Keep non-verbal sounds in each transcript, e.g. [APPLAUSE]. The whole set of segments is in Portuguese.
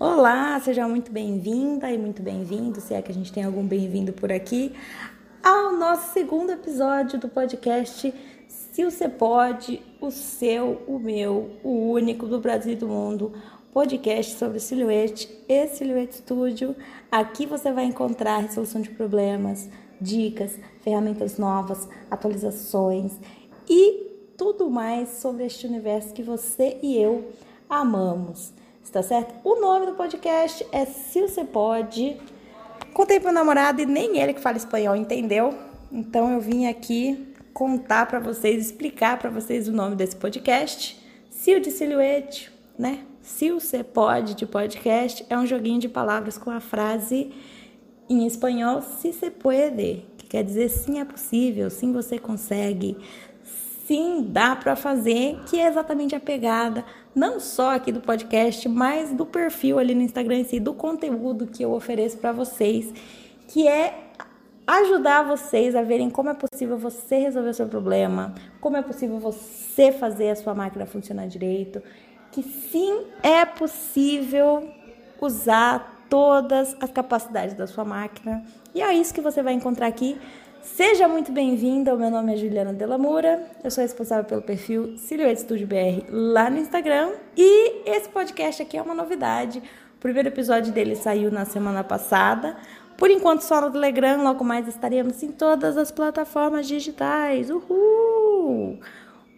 Olá, seja muito bem-vinda e muito bem-vindo, se é que a gente tem algum bem-vindo por aqui, ao nosso segundo episódio do podcast Se Você Pode, o seu, o meu, o único do Brasil e do mundo, podcast sobre silhuete e Silhouette Studio. Aqui você vai encontrar resolução de problemas, dicas, ferramentas novas, atualizações e tudo mais sobre este universo que você e eu amamos. Está certo? O nome do podcast é Se Você Pode. Contei pro namorado e nem ele que fala espanhol entendeu. Então eu vim aqui contar para vocês, explicar para vocês o nome desse podcast. Sil de silhuete, né? Se você pode de podcast é um joguinho de palavras com a frase em espanhol se se puede, que quer dizer sim é possível, sim você consegue, sim dá para fazer, que é exatamente a pegada não só aqui do podcast, mas do perfil ali no Instagram si, do conteúdo que eu ofereço para vocês, que é ajudar vocês a verem como é possível você resolver o seu problema, como é possível você fazer a sua máquina funcionar direito, que sim é possível usar todas as capacidades da sua máquina. E é isso que você vai encontrar aqui Seja muito bem-vinda, o meu nome é Juliana Delamura, eu sou responsável pelo perfil Silhouette Studio BR lá no Instagram e esse podcast aqui é uma novidade. O primeiro episódio dele saiu na semana passada, por enquanto só no Telegram, logo mais estaremos em todas as plataformas digitais. Uhul!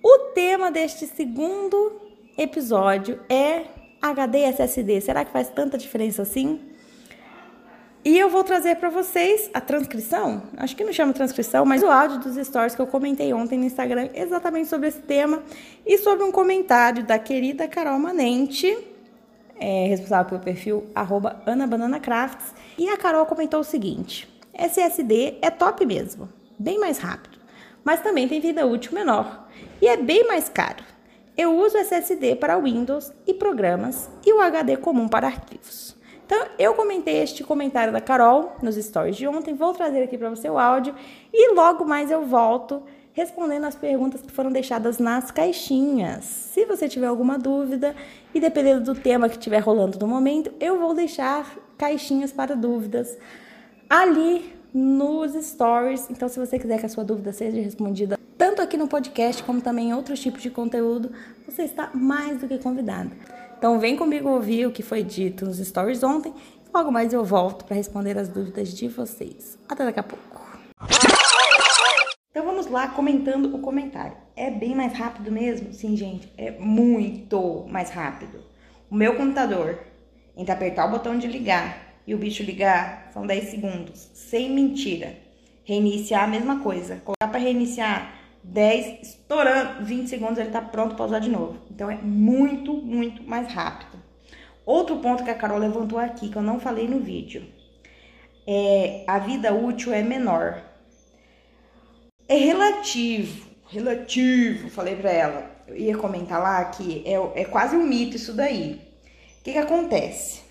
O tema deste segundo episódio é HD e SSD. Será que faz tanta diferença assim? E eu vou trazer para vocês a transcrição, acho que não chama transcrição, mas o áudio dos stories que eu comentei ontem no Instagram exatamente sobre esse tema e sobre um comentário da querida Carol Manente, é, responsável pelo perfil @anabananacrafts, e a Carol comentou o seguinte: SSD é top mesmo, bem mais rápido, mas também tem vida útil menor e é bem mais caro. Eu uso SSD para Windows e programas e o HD comum para arquivos. Então, eu comentei este comentário da Carol nos stories de ontem, vou trazer aqui para você o áudio e logo mais eu volto respondendo as perguntas que foram deixadas nas caixinhas. Se você tiver alguma dúvida e dependendo do tema que estiver rolando no momento, eu vou deixar caixinhas para dúvidas ali nos stories. Então, se você quiser que a sua dúvida seja respondida tanto aqui no podcast como também em outros tipos de conteúdo, você está mais do que convidado. Então vem comigo ouvir o que foi dito nos stories ontem. Logo mais eu volto para responder as dúvidas de vocês. Até daqui a pouco. Então vamos lá comentando o comentário. É bem mais rápido mesmo? Sim, gente, é muito mais rápido. O meu computador, entre apertar o botão de ligar e o bicho ligar, são 10 segundos. Sem mentira. Reiniciar a mesma coisa. Colocar para reiniciar 10, estourando 20 segundos, ele está pronto para usar de novo. Então é muito, muito mais rápido. Outro ponto que a Carol levantou aqui, que eu não falei no vídeo, é a vida útil é menor. É relativo, relativo, falei para ela. Eu ia comentar lá que é, é quase um mito isso daí. O que, que acontece?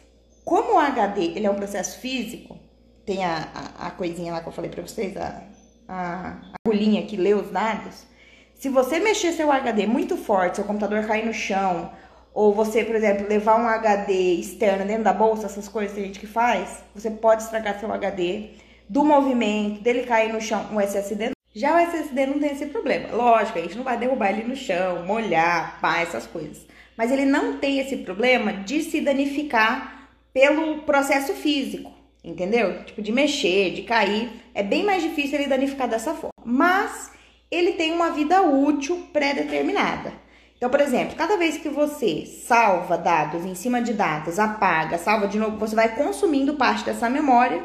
Como o HD ele é um processo físico, tem a, a, a coisinha lá que eu falei para vocês, a, a agulhinha que lê os dados, se você mexer seu HD muito forte, seu computador cair no chão, ou você, por exemplo, levar um HD externo dentro da bolsa, essas coisas que a gente que faz, você pode estragar seu HD do movimento, dele cair no chão, um SSD. Já o SSD não tem esse problema. Lógico, a gente não vai derrubar ele no chão, molhar, pá, essas coisas. Mas ele não tem esse problema de se danificar pelo processo físico. Entendeu? Tipo, de mexer, de cair. É bem mais difícil ele danificar dessa forma. Mas ele tem uma vida útil pré-determinada. Então, por exemplo, cada vez que você salva dados em cima de dados, apaga, salva de novo, você vai consumindo parte dessa memória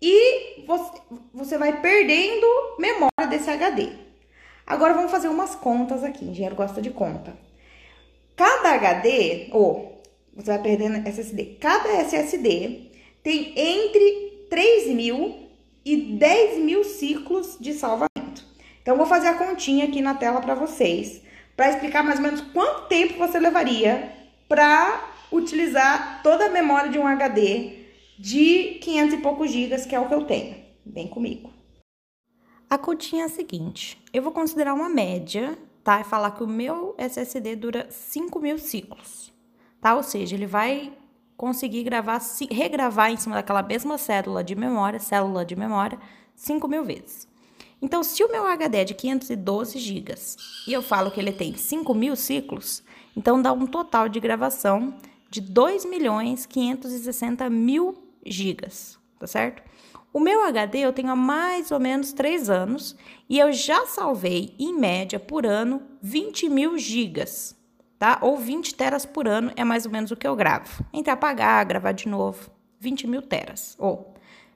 e você, você vai perdendo memória desse HD. Agora vamos fazer umas contas aqui. Engenheiro gosta de conta. Cada HD, ou você vai perdendo SSD, cada SSD tem entre 3 mil e 10 mil ciclos de salvamento. Então, vou fazer a continha aqui na tela para vocês, para explicar mais ou menos quanto tempo você levaria para utilizar toda a memória de um HD de 500 e poucos gigas, que é o que eu tenho. Vem comigo. A continha é a seguinte: eu vou considerar uma média, tá? E falar que o meu SSD dura 5 mil ciclos, tá? Ou seja, ele vai conseguir gravar, regravar em cima daquela mesma célula de memória, célula de memória, 5 mil vezes. Então, se o meu HD é de 512 GB e eu falo que ele tem 5 mil ciclos, então dá um total de gravação de 2 milhões 560 mil gigas, tá certo? O meu HD eu tenho há mais ou menos 3 anos e eu já salvei, em média, por ano, 20 mil gigas, tá? Ou 20 teras por ano é mais ou menos o que eu gravo. Entre apagar, gravar de novo, 20 mil teras, ou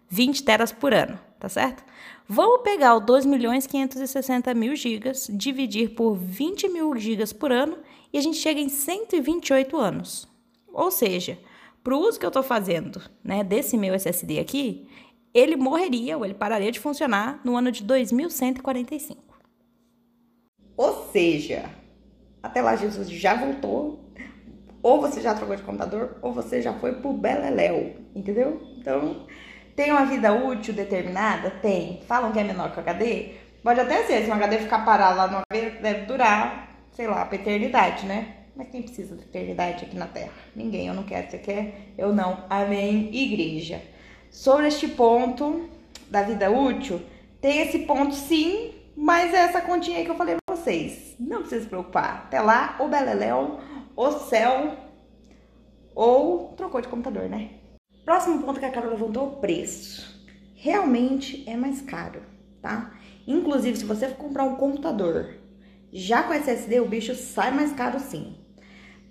20 teras por ano, tá certo? Vamos pegar o 2 milhões 560 mil gigas, dividir por 20 mil gigas por ano e a gente chega em 128 anos. Ou seja, para o uso que eu estou fazendo né, desse meu SSD aqui, ele morreria ou ele pararia de funcionar no ano de 2145. Ou seja, até lá Jesus já voltou, ou você já trocou de computador, ou você já foi pro Beleléu, entendeu? Então, tem uma vida útil determinada? Tem. Falam que é menor que o HD? Pode até ser, se um HD ficar parado lá no HD, deve durar, sei lá, pra eternidade, né? Mas quem precisa de eternidade aqui na Terra? Ninguém, eu não quero, você quer? Eu não. Amém, igreja. Sobre este ponto da vida útil, tem esse ponto sim, mas é essa continha aí que eu falei vocês. Não precisa se preocupar. Até lá, o Beleléu, o céu, ou trocou de computador, né? Próximo ponto que a Carol levantou, o preço. Realmente é mais caro, tá? Inclusive, se você for comprar um computador já com SSD, o bicho sai mais caro sim.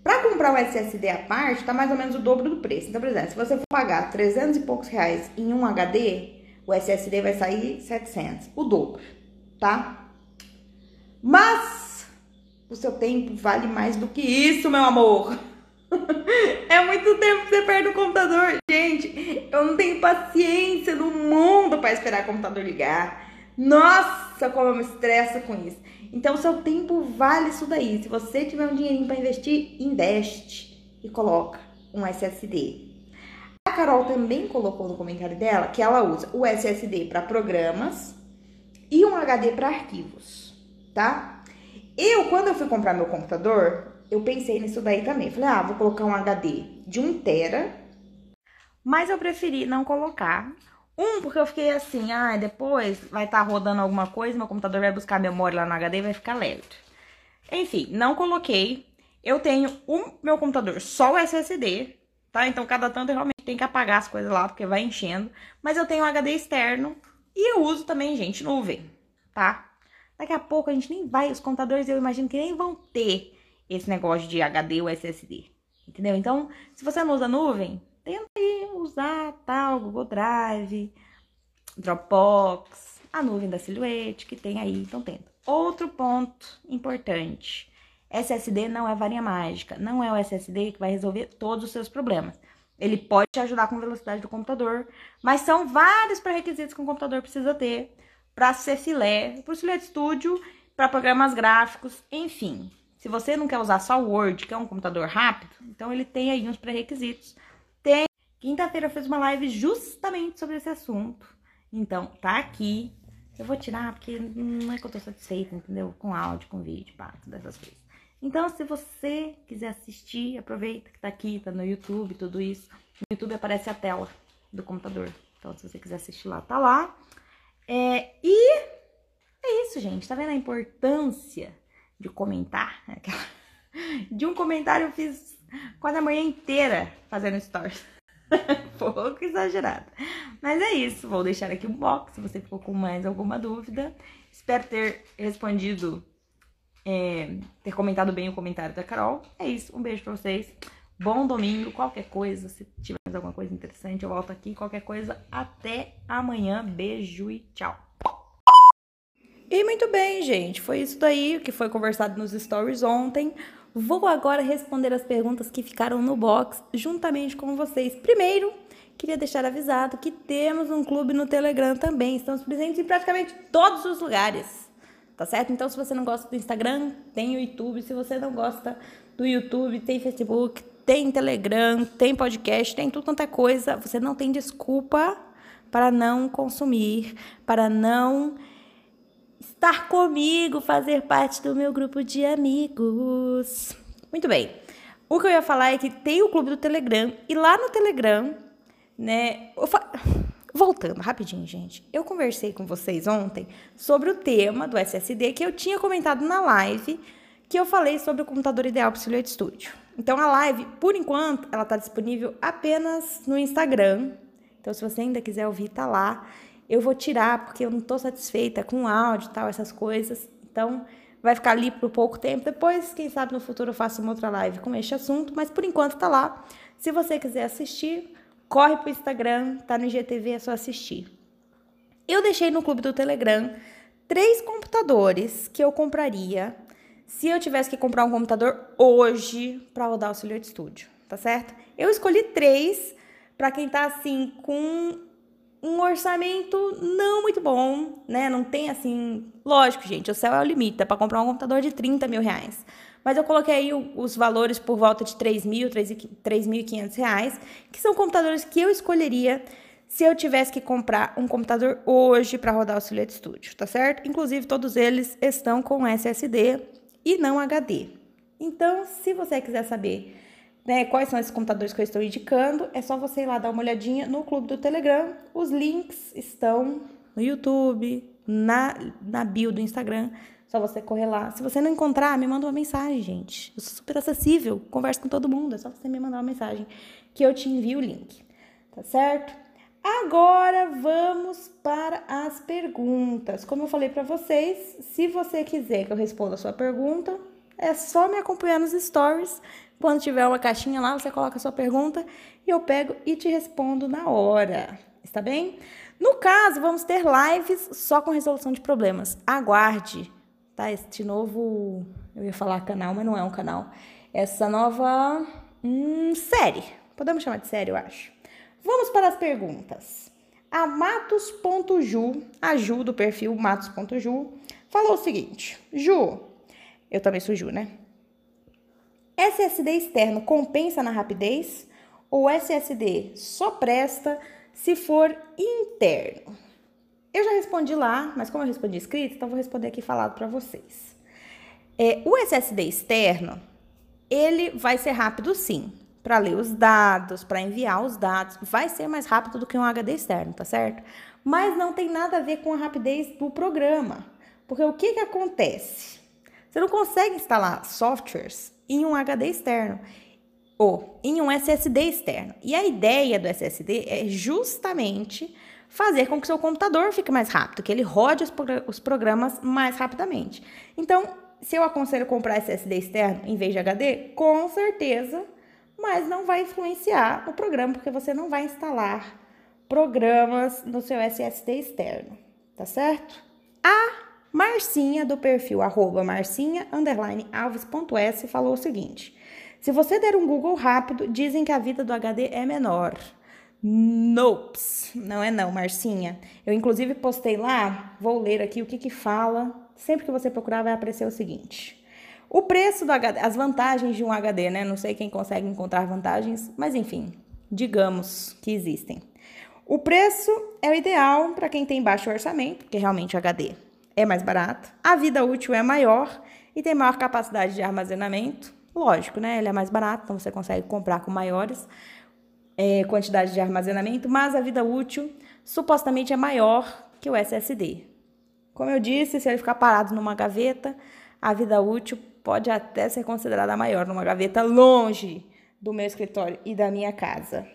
Para comprar o SSD à parte, tá mais ou menos o dobro do preço. Então, por exemplo, se você for pagar 300 e poucos reais em um HD, o SSD vai sair 700, o dobro, tá? Mas o seu tempo vale mais do que isso, meu amor. [LAUGHS] é muito tempo que você perde no computador. Gente, eu não tenho paciência no mundo para esperar o computador ligar. Nossa, como eu me estresso com isso. Então, seu tempo vale isso daí. Se você tiver um dinheirinho para investir, investe e coloca um SSD. A Carol também colocou no comentário dela que ela usa o SSD para programas e um HD para arquivos, tá? Eu, quando eu fui comprar meu computador, eu pensei nisso daí também. Falei, ah, vou colocar um HD de 1 tera, mas eu preferi não colocar um, porque eu fiquei assim, ah, depois vai estar tá rodando alguma coisa, meu computador vai buscar memória lá no HD e vai ficar lento. Enfim, não coloquei. Eu tenho um meu computador só o SSD, tá? Então cada tanto eu realmente tenho que apagar as coisas lá, porque vai enchendo. Mas eu tenho um HD externo e eu uso também, gente, nuvem, tá? Daqui a pouco a gente nem vai, os computadores eu imagino que nem vão ter esse negócio de HD ou SSD, entendeu? Então, se você não usa nuvem, tenta aí usar tal, Google Drive, Dropbox, a nuvem da Silhouette que tem aí, então tenta. Outro ponto importante. SSD não é varinha mágica, não é o SSD que vai resolver todos os seus problemas. Ele pode te ajudar com a velocidade do computador, mas são vários pré-requisitos que um computador precisa ter para ser filé, para o Filé Studio, para programas gráficos, enfim. Se você não quer usar só o Word, que é um computador rápido, então ele tem aí uns pré-requisitos Quinta-feira eu fiz uma live justamente sobre esse assunto. Então, tá aqui. Eu vou tirar porque não é que eu tô satisfeita, entendeu? Com áudio, com vídeo, pá, todas essas coisas. Então, se você quiser assistir, aproveita que tá aqui, tá no YouTube, tudo isso. No YouTube aparece a tela do computador. Então, se você quiser assistir lá, tá lá. É, e é isso, gente. Tá vendo a importância de comentar? [LAUGHS] De um comentário eu fiz quase a manhã inteira fazendo stories. [LAUGHS] Pouco exagerado. Mas é isso. Vou deixar aqui o box se você ficou com mais alguma dúvida. Espero ter respondido, é, ter comentado bem o comentário da Carol. É isso. Um beijo pra vocês. Bom domingo. Qualquer coisa, se tiver alguma coisa interessante, eu volto aqui. Qualquer coisa, até amanhã. Beijo e tchau. E muito bem, gente. Foi isso daí que foi conversado nos stories ontem. Vou agora responder as perguntas que ficaram no box juntamente com vocês. Primeiro, queria deixar avisado que temos um clube no Telegram também. Estamos presentes em praticamente todos os lugares. Tá certo? Então, se você não gosta do Instagram, tem o YouTube. Se você não gosta do YouTube, tem Facebook, tem Telegram, tem podcast, tem tudo quanto é coisa. Você não tem desculpa para não consumir, para não estar comigo, fazer parte do meu grupo de amigos. Muito bem. O que eu ia falar é que tem o clube do Telegram e lá no Telegram, né, fa... voltando rapidinho, gente. Eu conversei com vocês ontem sobre o tema do SSD que eu tinha comentado na live, que eu falei sobre o computador ideal para o Silhouette Studio. Então a live, por enquanto, ela está disponível apenas no Instagram. Então se você ainda quiser ouvir, tá lá. Eu vou tirar porque eu não estou satisfeita com o áudio e tal, essas coisas. Então vai ficar ali por pouco tempo. Depois, quem sabe no futuro eu faço uma outra live com este assunto, mas por enquanto tá lá. Se você quiser assistir, corre pro Instagram, tá no IGTV, é só assistir. Eu deixei no clube do Telegram três computadores que eu compraria se eu tivesse que comprar um computador hoje para rodar o Silhouette Studio, tá certo? Eu escolhi três para quem tá assim com um orçamento não muito bom, né? Não tem assim. Lógico, gente, o céu é o limite, é para comprar um computador de 30 mil reais. Mas eu coloquei aí os valores por volta de 3 mil, 3.500 reais, que são computadores que eu escolheria se eu tivesse que comprar um computador hoje para rodar o Silhouette Studio, tá certo? Inclusive, todos eles estão com SSD e não HD. Então, se você quiser saber né, quais são esses computadores que eu estou indicando, é só você ir lá dar uma olhadinha no clube do Telegram. Os links estão no YouTube, na, na bio do Instagram. Só você correr lá. Se você não encontrar, me manda uma mensagem, gente. Eu sou super acessível, converso com todo mundo. É só você me mandar uma mensagem que eu te envio o link. Tá certo? Agora vamos para as perguntas. Como eu falei para vocês, se você quiser que eu responda a sua pergunta, é só me acompanhar nos stories quando tiver uma caixinha lá, você coloca a sua pergunta e eu pego e te respondo na hora. Está bem? No caso, vamos ter lives só com resolução de problemas. Aguarde, tá? Este novo, eu ia falar canal, mas não é um canal. Essa nova hum, série. Podemos chamar de série, eu acho. Vamos para as perguntas. A Matos.ju, a Ju do perfil Matos.ju, falou o seguinte: Ju, eu também sou Ju, né? SSD externo compensa na rapidez ou SSD só presta se for interno? Eu já respondi lá, mas como eu respondi escrito, então vou responder aqui falado para vocês. É, o SSD externo, ele vai ser rápido sim, para ler os dados, para enviar os dados, vai ser mais rápido do que um HD externo, tá certo? Mas não tem nada a ver com a rapidez do programa, porque o que que acontece? Você não consegue instalar softwares em um HD externo ou em um SSD externo. E a ideia do SSD é justamente fazer com que seu computador fique mais rápido, que ele rode os, os programas mais rapidamente. Então, se eu aconselho comprar SSD externo em vez de HD, com certeza, mas não vai influenciar o programa, porque você não vai instalar programas no seu SSD externo, tá certo? A Marcinha, do perfil arroba marcinha, underline, alves.s, falou o seguinte. Se você der um Google rápido, dizem que a vida do HD é menor. Nopes. Não é não, Marcinha. Eu, inclusive, postei lá, vou ler aqui o que que fala. Sempre que você procurar, vai aparecer o seguinte. O preço do HD, as vantagens de um HD, né? Não sei quem consegue encontrar vantagens, mas enfim, digamos que existem. O preço é o ideal para quem tem baixo orçamento, porque realmente o HD é mais barato, a vida útil é maior e tem maior capacidade de armazenamento. Lógico, né? Ele é mais barato, então você consegue comprar com maiores é, quantidades de armazenamento, mas a vida útil supostamente é maior que o SSD. Como eu disse, se ele ficar parado numa gaveta, a vida útil pode até ser considerada maior numa gaveta longe do meu escritório e da minha casa.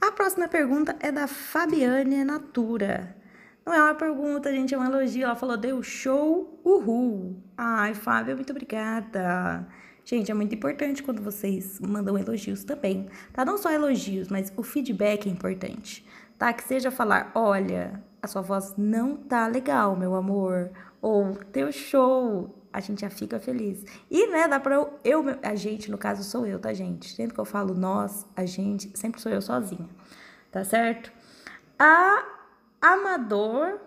A próxima pergunta é da Fabiane Natura. Não é uma pergunta, gente, é um elogio. Ela falou, deu show, uhul. Ai, Fábio, muito obrigada. Gente, é muito importante quando vocês mandam elogios também, tá? Não só elogios, mas o feedback é importante, tá? Que seja falar, olha, a sua voz não tá legal, meu amor, ou teu show, a gente já fica feliz. E, né, dá pra eu, eu, a gente, no caso sou eu, tá, gente? Sempre que eu falo nós, a gente, sempre sou eu sozinha, tá certo? A amador,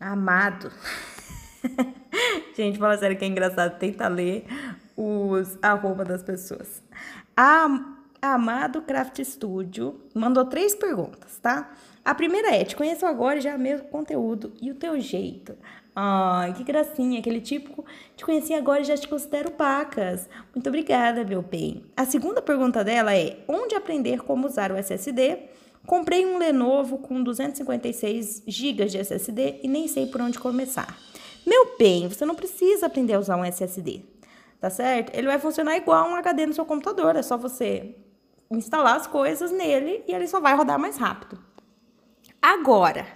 amado. [LAUGHS] Gente, fala sério que é engraçado, tenta ler os arroba das pessoas. A Amado Craft Studio mandou três perguntas, tá? A primeira é: te conheço agora e já é mesmo conteúdo e o teu jeito. Ai, que gracinha, aquele típico. Te conheci agora e já te considero pacas. Muito obrigada, meu bem. A segunda pergunta dela é: onde aprender como usar o SSD? Comprei um Lenovo com 256 GB de SSD e nem sei por onde começar. Meu bem, você não precisa aprender a usar um SSD, tá certo? Ele vai funcionar igual um HD no seu computador, é só você instalar as coisas nele e ele só vai rodar mais rápido. Agora,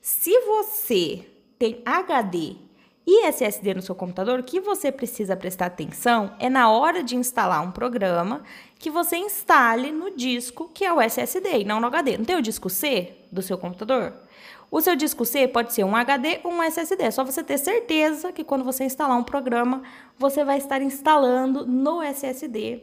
se você tem HD e SSD no seu computador, o que você precisa prestar atenção é na hora de instalar um programa que você instale no disco que é o SSD e não no HD. Não tem o disco C do seu computador? O seu disco C pode ser um HD ou um SSD. É só você ter certeza que quando você instalar um programa, você vai estar instalando no SSD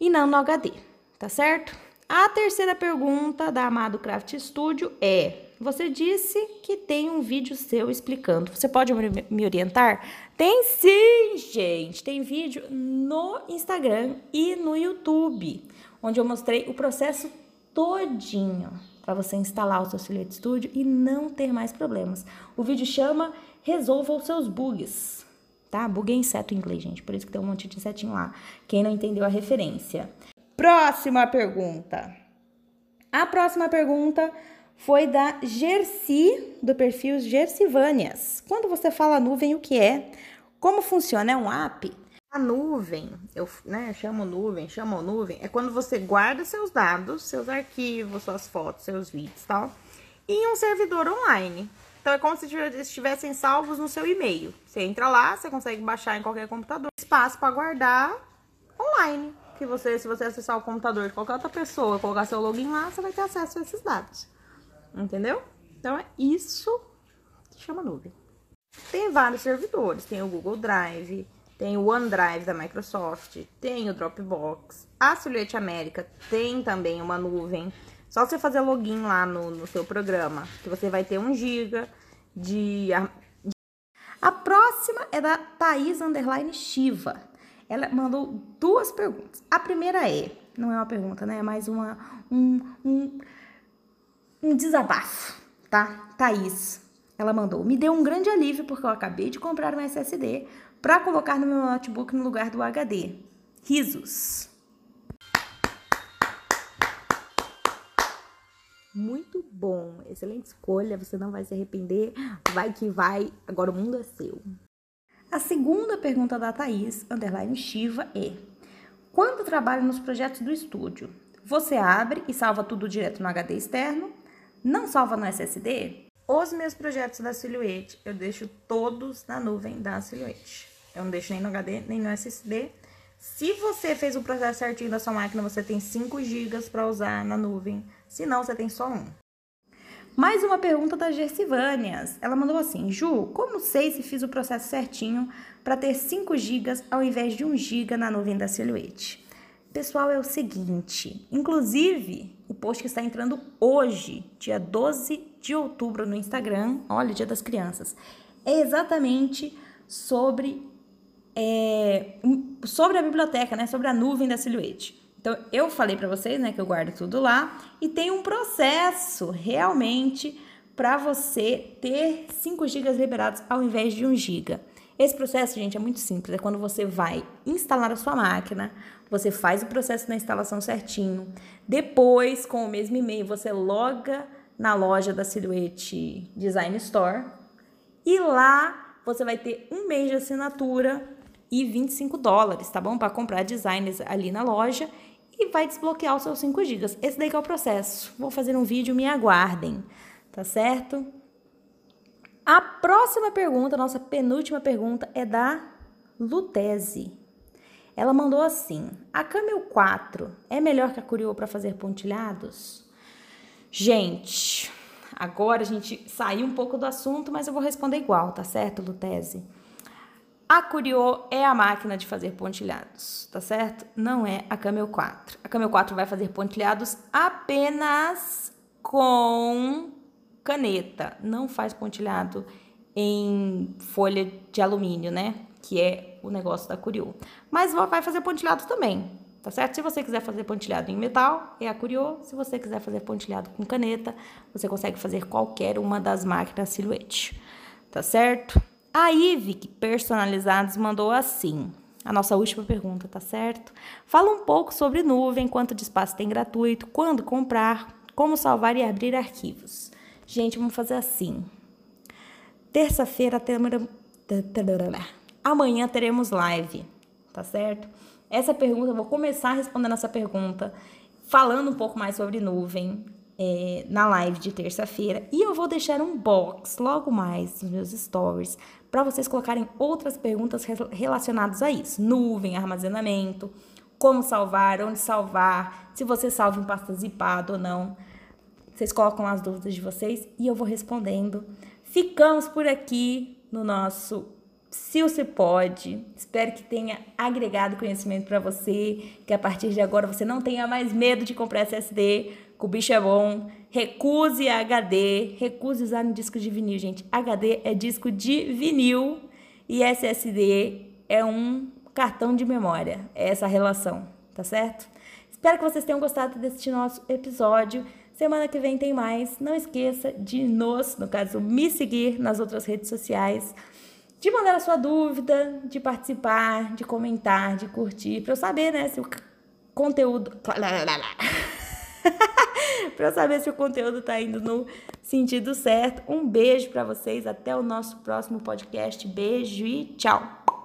e não no HD, tá certo? A terceira pergunta da Amado Craft Studio é: você disse que tem um vídeo seu explicando. Você pode me orientar? Tem sim, gente. Tem vídeo no Instagram e no YouTube, onde eu mostrei o processo todinho para você instalar o seu Silhouette Studio e não ter mais problemas. O vídeo chama Resolva os seus bugs. Tá? Bug é inseto em inglês, gente. Por isso que tem um monte de insetinho lá. Quem não entendeu a referência. Próxima pergunta. A próxima pergunta foi da Gersi, do perfil Gersivânias. Quando você fala nuvem, o que é? Como funciona? É um app? A nuvem, eu né, chamo nuvem, chamo nuvem, é quando você guarda seus dados, seus arquivos, suas fotos, seus vídeos tal, em um servidor online. Então é como se estivessem salvos no seu e-mail. Você entra lá, você consegue baixar em qualquer computador, espaço para guardar online. Que você, se você acessar o computador de qualquer outra pessoa, colocar seu login lá, você vai ter acesso a esses dados. Entendeu? Então é isso que chama nuvem. Tem vários servidores, tem o Google Drive, tem o OneDrive da Microsoft, tem o Dropbox, a Silhouette América tem também uma nuvem. Só você fazer login lá no, no seu programa, que você vai ter um giga de... A próxima é da Thaís Underline Shiva. Ela mandou duas perguntas. A primeira é, não é uma pergunta, né? É mais uma, um, um um desabafo, tá? Thaís, ela mandou: Me deu um grande alívio porque eu acabei de comprar um SSD para colocar no meu notebook no lugar do HD. Risos. Muito bom, excelente escolha, você não vai se arrepender, vai que vai, agora o mundo é seu. A segunda pergunta da Thaís, underline Shiva, é: Quando trabalha nos projetos do estúdio, você abre e salva tudo direto no HD externo não salva no SSD? Os meus projetos da Silhouette, eu deixo todos na nuvem da Silhouette. Eu não deixo nem no HD, nem no SSD. Se você fez o processo certinho da sua máquina, você tem 5 GB para usar na nuvem. Se não, você tem só um. Mais uma pergunta da Gersivânias. Ela mandou assim: Ju, como sei se fiz o processo certinho para ter 5 GB ao invés de 1 GB na nuvem da Silhouette? Pessoal, é o seguinte, inclusive, o post que está entrando hoje, dia 12 de outubro no Instagram, olha, Dia das Crianças, é exatamente sobre é, sobre a biblioteca, né, sobre a nuvem da Silhouette. Então, eu falei para vocês, né, que eu guardo tudo lá e tem um processo realmente para você ter 5 GB liberados ao invés de 1 GB. Esse processo, gente, é muito simples. É quando você vai instalar a sua máquina, você faz o processo da instalação certinho. Depois, com o mesmo e-mail, você loga na loja da Silhouette Design Store. E lá você vai ter um mês de assinatura e 25 dólares, tá bom? Para comprar designs ali na loja e vai desbloquear os seus 5 GB. Esse daí é o processo. Vou fazer um vídeo, me aguardem, tá certo? A próxima pergunta, nossa penúltima pergunta, é da Lutese. Ela mandou assim: A Camel 4 é melhor que a Curio para fazer pontilhados? Gente, agora a gente saiu um pouco do assunto, mas eu vou responder igual, tá certo, Lutese? A Curio é a máquina de fazer pontilhados, tá certo? Não é a Camel 4. A Camel 4 vai fazer pontilhados apenas com caneta, não faz pontilhado em folha de alumínio, né? Que é o negócio da Curio. Mas vai fazer pontilhado também, tá certo? Se você quiser fazer pontilhado em metal, é a Curio. Se você quiser fazer pontilhado com caneta, você consegue fazer qualquer uma das máquinas Silhouette. tá certo? A Ive Personalizados mandou assim. A nossa última pergunta, tá certo? Fala um pouco sobre nuvem, quanto de espaço tem gratuito, quando comprar, como salvar e abrir arquivos. Gente, vamos fazer assim. Terça-feira Amanhã teremos live, tá certo? Essa pergunta, eu vou começar respondendo essa pergunta, falando um pouco mais sobre nuvem é, na live de terça-feira. E eu vou deixar um box logo mais nos meus stories para vocês colocarem outras perguntas relacionadas a isso: nuvem, armazenamento, como salvar, onde salvar, se você salva em pasta zipada ou não. Vocês colocam as dúvidas de vocês e eu vou respondendo. Ficamos por aqui no nosso se você pode. Espero que tenha agregado conhecimento para você, que a partir de agora você não tenha mais medo de comprar SSD, que o bicho é bom. Recuse HD, recuse usar um disco de vinil, gente. HD é disco de vinil e SSD é um cartão de memória. É essa relação, tá certo? Espero que vocês tenham gostado deste nosso episódio. Semana que vem tem mais. Não esqueça de nos, no caso, me seguir nas outras redes sociais de mandar a sua dúvida, de participar, de comentar, de curtir, para eu saber, né, se o conteúdo. [LAUGHS] [LAUGHS] para saber se o conteúdo está indo no sentido certo. Um beijo para vocês, até o nosso próximo podcast. Beijo e tchau.